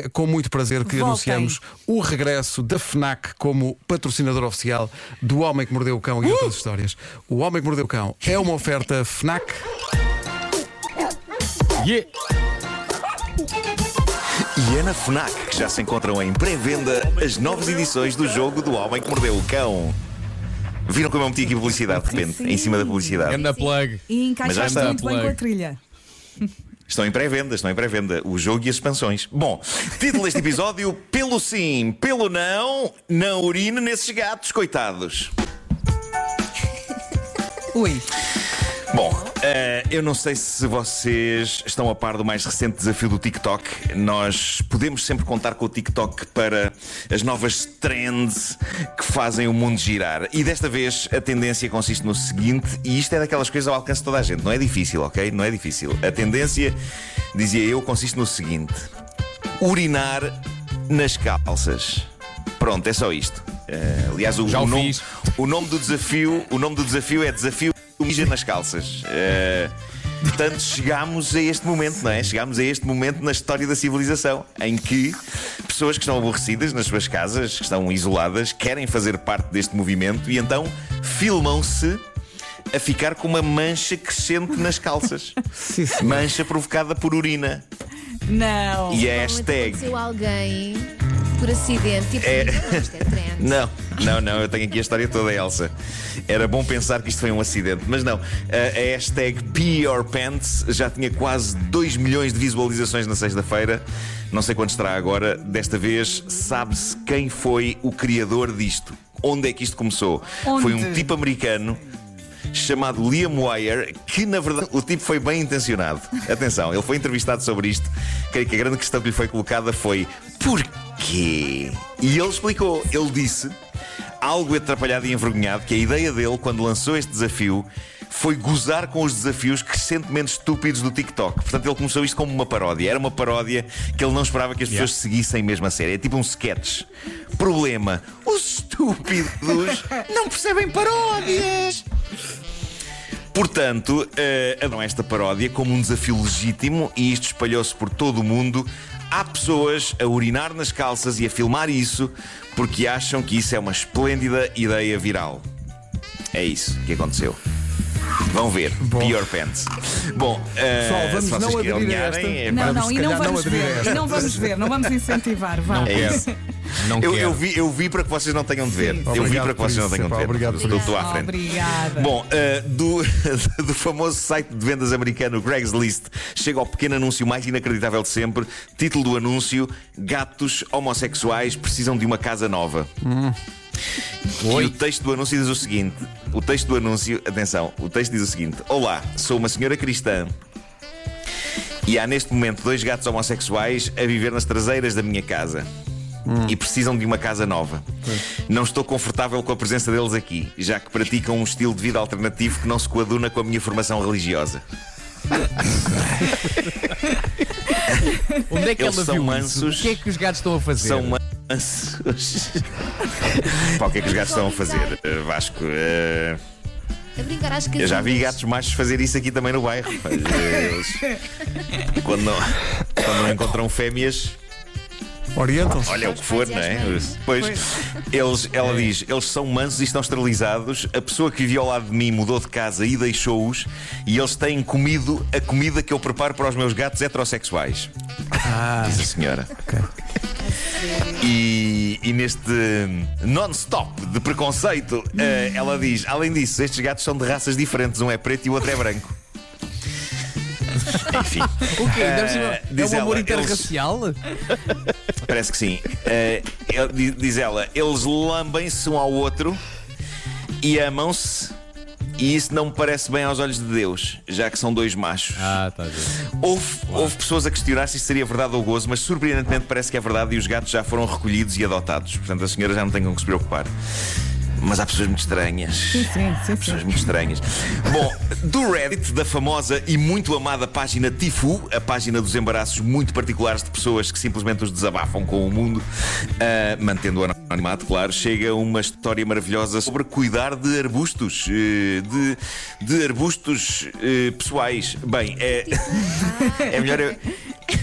é com muito prazer que Voltem. anunciamos o regresso da FNAC como patrocinador oficial do Homem que Mordeu o Cão e outras histórias. O Homem que Mordeu o Cão é uma oferta FNAC. Yeah. E é na FNAC que já se encontram em pré-venda as novas edições do jogo do Homem que Mordeu o Cão. Viram como eu meti aqui publicidade de repente, em cima da publicidade? Ganda plug. E Mas já encaixaste está. muito bem com a trilha. Estão em pré-venda, estão em pré-venda. O jogo e as expansões. Bom, título deste episódio: Pelo sim, pelo não, não urine nesses gatos, coitados. Ui. Bom, eh, eu não sei se vocês estão a par do mais recente desafio do TikTok. Nós podemos sempre contar com o TikTok para as novas trends que fazem o mundo girar. E desta vez a tendência consiste no seguinte, e isto é daquelas coisas ao alcance de toda a gente. Não é difícil, ok? Não é difícil. A tendência, dizia eu, consiste no seguinte: urinar nas calças. Pronto, é só isto. Eh, aliás, o, Já o o nome, o nome do desafio, o nome do desafio é desafio mija nas calças. Eh, portanto, chegámos a este momento, não é? Chegámos a este momento na história da civilização em que pessoas que estão aborrecidas nas suas casas, que estão isoladas, querem fazer parte deste movimento e então filmam-se a ficar com uma mancha crescente nas calças. Sim, sim. Mancha provocada por urina. Não. E a Provavelmente hashtag. aconteceu alguém por acidente. Tipo, É. não, é. Não, não, não, eu tenho aqui a história toda, Elsa. Era bom pensar que isto foi um acidente, mas não. A, a hashtag Pee Your Pants já tinha quase 2 milhões de visualizações na sexta-feira. Não sei quanto estará agora. Desta vez, sabe-se quem foi o criador disto. Onde é que isto começou? Onde? Foi um tipo americano chamado Liam Wire, que na verdade o tipo foi bem intencionado. Atenção, ele foi entrevistado sobre isto. Creio que a grande questão que lhe foi colocada foi: porquê? E ele explicou, ele disse, algo atrapalhado e envergonhado, que a ideia dele, quando lançou este desafio, foi gozar com os desafios crescentemente estúpidos do TikTok. Portanto, ele começou isto como uma paródia. Era uma paródia que ele não esperava que as pessoas seguissem mesmo a sério. É tipo um sketch. Problema: os estúpidos não percebem paródias. Portanto, uh, esta paródia como um desafio legítimo e isto espalhou-se por todo o mundo. Há pessoas a urinar nas calças e a filmar isso porque acham que isso é uma esplêndida ideia viral. É isso que aconteceu. Vão ver, Bom. Pure Pants. Bom, uh, Pessoal, vamos se vocês não aderir a alinharem, esta. é Não, Vamos, não, se e não não vamos ver. E não vamos ver, não vamos incentivar. Vá. Não É isso. Não Eu, quero. eu vi, eu vi para que vocês não tenham de ver. Sim. Eu vi Obrigado para que vocês não isso, tenham de ver. obrigado por Estou- à frente. Obrigada. Bom, uh, do, do famoso site de vendas americano Craigslist chega ao pequeno anúncio mais inacreditável de sempre. Título do anúncio: Gatos homossexuais precisam de uma casa nova. E Oi. o texto do anúncio diz o seguinte: o texto do anúncio, atenção, o texto diz o seguinte: Olá, sou uma senhora cristã. E há neste momento dois gatos homossexuais a viver nas traseiras da minha casa. E precisam de uma casa nova. Não estou confortável com a presença deles aqui, já que praticam um estilo de vida alternativo que não se coaduna com a minha formação religiosa. Onde é que Eles ela são viu mansos. isso? O que é que os gatos estão a fazer? São mansos. Pá, o que é que os gatos estão a fazer, eh, Vasco? Às Eu já vi gatos machos fazer isso aqui também no bairro. Eles, quando, não, quando não encontram fêmeas, Orientam-se. olha o que for, não é? Pois, eles, ela diz: eles são mansos e estão esterilizados. A pessoa que vivia ao lado de mim mudou de casa e deixou-os, e eles têm comido a comida que eu preparo para os meus gatos heterossexuais. Diz a senhora. E, e neste non-stop de preconceito, eh, ela diz: além disso, estes gatos são de raças diferentes, um é preto e o outro é branco. Enfim, O quê? Eh, é um amor interracial? parece que sim. Di- diz ela: eles lambem-se um ao outro e amam-se. E isso não me parece bem aos olhos de Deus, já que são dois machos. Ah, tá. Houve, houve pessoas a questionar se isto seria verdade ou gozo, mas surpreendentemente parece que é verdade e os gatos já foram recolhidos e adotados. Portanto, a senhora já não tem com que se preocupar. Mas há pessoas muito estranhas. Sim, sim, sim, Pessoas sim. muito estranhas. Bom, do Reddit, da famosa e muito amada página Tifu, a página dos embaraços muito particulares de pessoas que simplesmente os desabafam com o mundo, ah, mantendo o anonimato, claro, chega uma história maravilhosa sobre cuidar de arbustos. eh, de, de arbustos eh, pessoais. Bem, é, é melhor eu.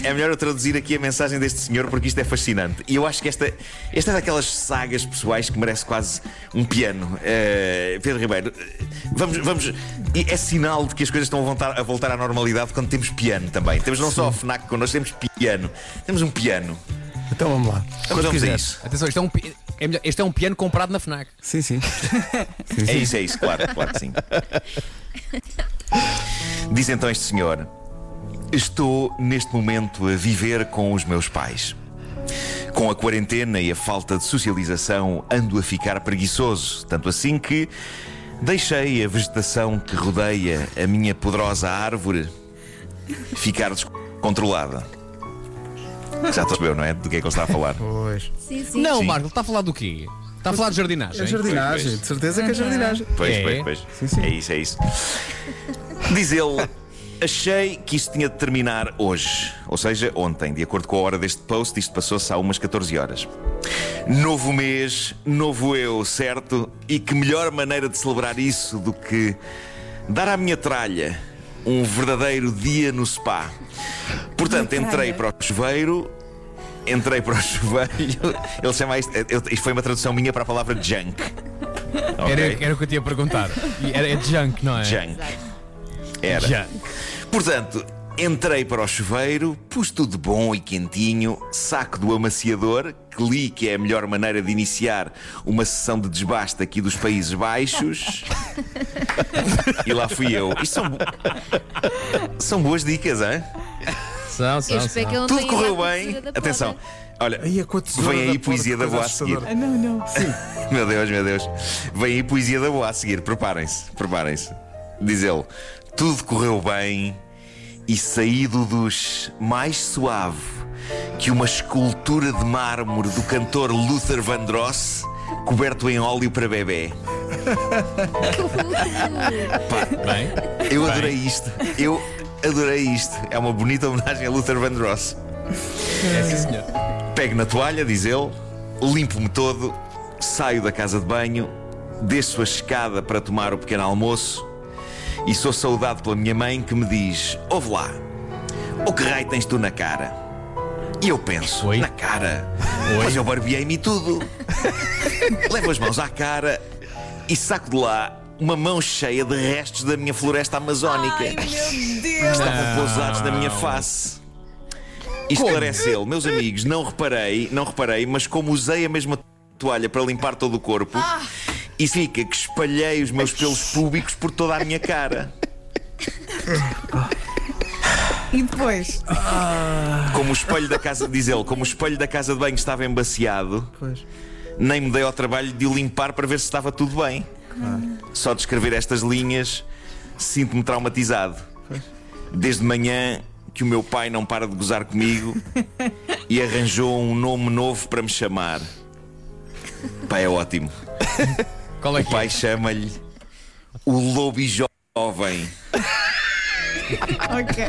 É melhor eu traduzir aqui a mensagem deste senhor porque isto é fascinante. E eu acho que esta, esta é daquelas sagas pessoais que merece quase um piano. Eh, Pedro Ribeiro, eh, vamos, vamos. e É sinal de que as coisas estão a voltar, a voltar à normalidade quando temos piano também. Temos não só a FNAC connosco, temos piano. Temos um piano. Então vamos lá. Vamos, Quando vamos a isso. Atenção, isto é um, é melhor- este é um piano comprado na FNAC. Sim, sim. sim, É sim. isso, é isso, claro, claro que sim. Diz então este senhor: Estou neste momento a viver com os meus pais. Com a quarentena e a falta de socialização, ando a ficar preguiçoso, tanto assim que deixei a vegetação que rodeia a minha poderosa árvore ficar descontrolada. Já percebeu, não é? Do que é que ele está a falar? Pois. Sim, sim. Não, Sim. Marco, ele está a falar do quê? Está a falar de jardinagem. É jardinagem, de certeza que é jardinagem. Pois, É. pois, pois. Sim, sim. É isso, é isso. Diz ele. Achei que isto tinha de terminar hoje, ou seja, ontem, de acordo com a hora deste post, isto passou-se há umas 14 horas. Novo mês, novo eu, certo? E que melhor maneira de celebrar isso do que dar à minha tralha um verdadeiro dia no spa. Portanto, entrei para o chuveiro, entrei para o chuveiro. Ele chama isto, isto foi uma tradução minha para a palavra junk. Era, Ok? era o que eu tinha a perguntar. Era, é junk, não é? Junk. Era. Junk. Portanto, entrei para o chuveiro, pus tudo bom e quentinho, saco do amaciador, que li que é a melhor maneira de iniciar uma sessão de desbaste aqui dos Países Baixos. e lá fui eu. Isto são, bo- são boas dicas, hein? São, são, são. não Tudo correu bem. Atenção. Olha, Aí a com a tesoura vem aí da poesia da boa a seguir. Ah, não, não. Sim. Meu Deus, meu Deus. Vem aí poesia da boa a seguir. Preparem-se, preparem-se. Diz ele: Tudo correu bem e saí do duche mais suave que uma escultura de mármore do cantor Luther Vandross coberto em óleo para bebê. Bem, Eu adorei isto. Eu adorei isto. É uma bonita homenagem a Luther Vandross. é sim, senhor. Pego na toalha, diz ele, limpo-me todo, saio da casa de banho, desço a escada para tomar o pequeno almoço e sou saudado pela minha mãe que me diz: Ouve lá, o que raio tens tu na cara? E eu penso: Oi? Na cara? Oi? Mas eu barbeei-me e tudo. Levo as mãos à cara e saco de lá uma mão cheia de restos da minha floresta amazónica Ai, meu Deus. estavam pousados na minha face. E esclarece ele, meus amigos, não reparei, não reparei, mas como usei a mesma toalha para limpar todo o corpo, isso fica que espalhei os meus pelos públicos por toda a minha cara. E depois? Como o espelho da casa, diz ele, como o espelho da casa de banho estava embaciado, Pois. nem me dei ao trabalho de o limpar para ver se estava tudo bem. Só de escrever estas linhas, sinto-me traumatizado. Desde manhã que o meu pai não para de gozar comigo e arranjou um nome novo para me chamar. Pai é ótimo. Qual é O que é? pai chama-lhe o Lobo Jovem. Ok.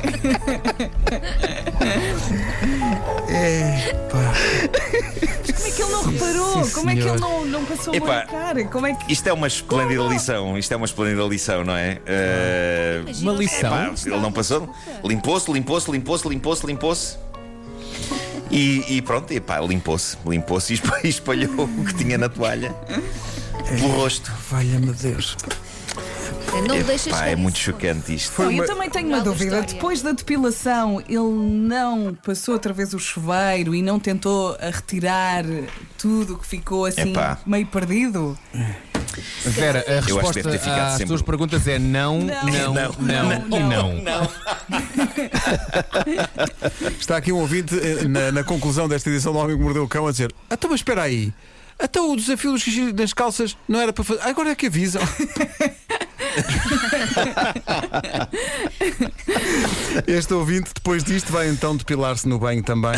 Como é que ele não reparou? Sim, Como é que ele não, não passou a Epá, marcar? Como é que. Isto é uma esplêndida Como? lição. Isto é uma esplêndida lição, não é? Imagina Uma o lição? Pá, stress. ele não passou. Limpou-se, limpou-se, limpou-se, limpou-se, limpou-se. E, e pronto, e pá, limpou-se, limpou-se e espalhou o que tinha na toalha pelo rosto. Valha-me Deus. Não me deixas Pá, é muito chocante isto. Não, eu uma- também tenho uma dúvida. história. Depois da depilação, ele não passou outra vez o chuveiro e não tentou retirar tudo que ficou assim Epá. meio perdido? Vera, a resposta às sempre- tuas perguntas é não, não, Não. não, Não. e não. Está aqui um ouvinte eh, na, na conclusão desta edição do Homem que Mordeu o Cão a dizer: Então, mas espera aí. Até o desafio dos xixi nas calças não era para fazer. Agora é que avisam. Este ouvinte, depois disto, vai então depilar-se no banho também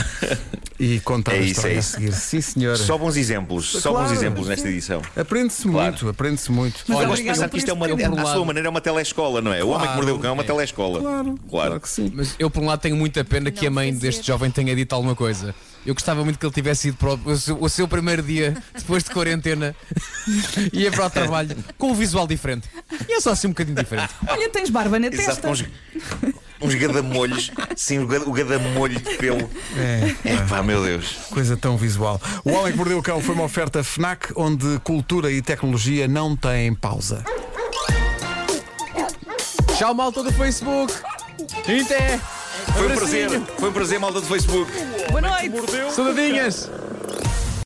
e contar É a isso, história é a isso. seguir. Sim, senhora. Só bons exemplos, só bons Claro. exemplos nesta edição. Aprende-se Claro. muito, aprende-se muito. Mas Eu gosto de pensar que isto é uma, bocadinho. à sua maneira, é uma telescola, não é? O homem que Claro. mordeu o cão é uma telescola. Claro, claro que sim. Mas eu, por um lado, tenho muita pena que a Não mãe deste jovem tenha dito alguma coisa. Eu gostava muito que ele tivesse ido para o, o seu, o seu primeiro dia, depois de quarentena, ia para o trabalho com um visual diferente. E é só assim um bocadinho diferente. Olha, tens barba na Exato, testa. os, uns gadamolhos. Sim, o gadamolho de pelo. É, É pá, meu Deus. coisa tão visual. O Homem que Mordeu o Cão foi uma oferta FNAC onde cultura e tecnologia não têm pausa. Tchau, malta do Facebook. Até. Foi um prazer. Foi um prazer, malta do Facebook. Boa noite! Saudadinhas.